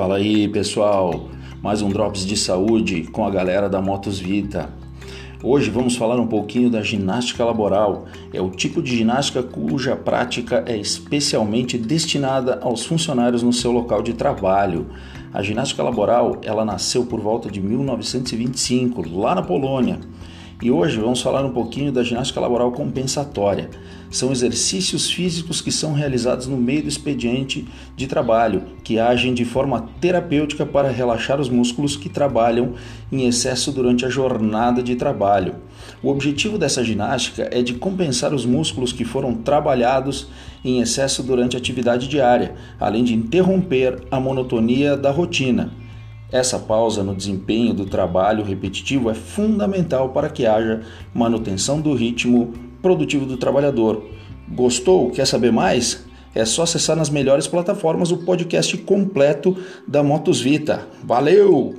Fala aí, pessoal. Mais um Drops de Saúde com a galera da Motos Vita. Hoje vamos falar um pouquinho da ginástica laboral. É o tipo de ginástica cuja prática é especialmente destinada aos funcionários no seu local de trabalho. A ginástica laboral, ela nasceu por volta de 1925, lá na Polônia. E hoje vamos falar um pouquinho da ginástica laboral compensatória. São exercícios físicos que são realizados no meio do expediente de trabalho, que agem de forma terapêutica para relaxar os músculos que trabalham em excesso durante a jornada de trabalho. O objetivo dessa ginástica é de compensar os músculos que foram trabalhados em excesso durante a atividade diária, além de interromper a monotonia da rotina. Essa pausa no desempenho do trabalho repetitivo é fundamental para que haja manutenção do ritmo produtivo do trabalhador. Gostou? Quer saber mais? É só acessar nas melhores plataformas o podcast completo da Motos Vita. Valeu!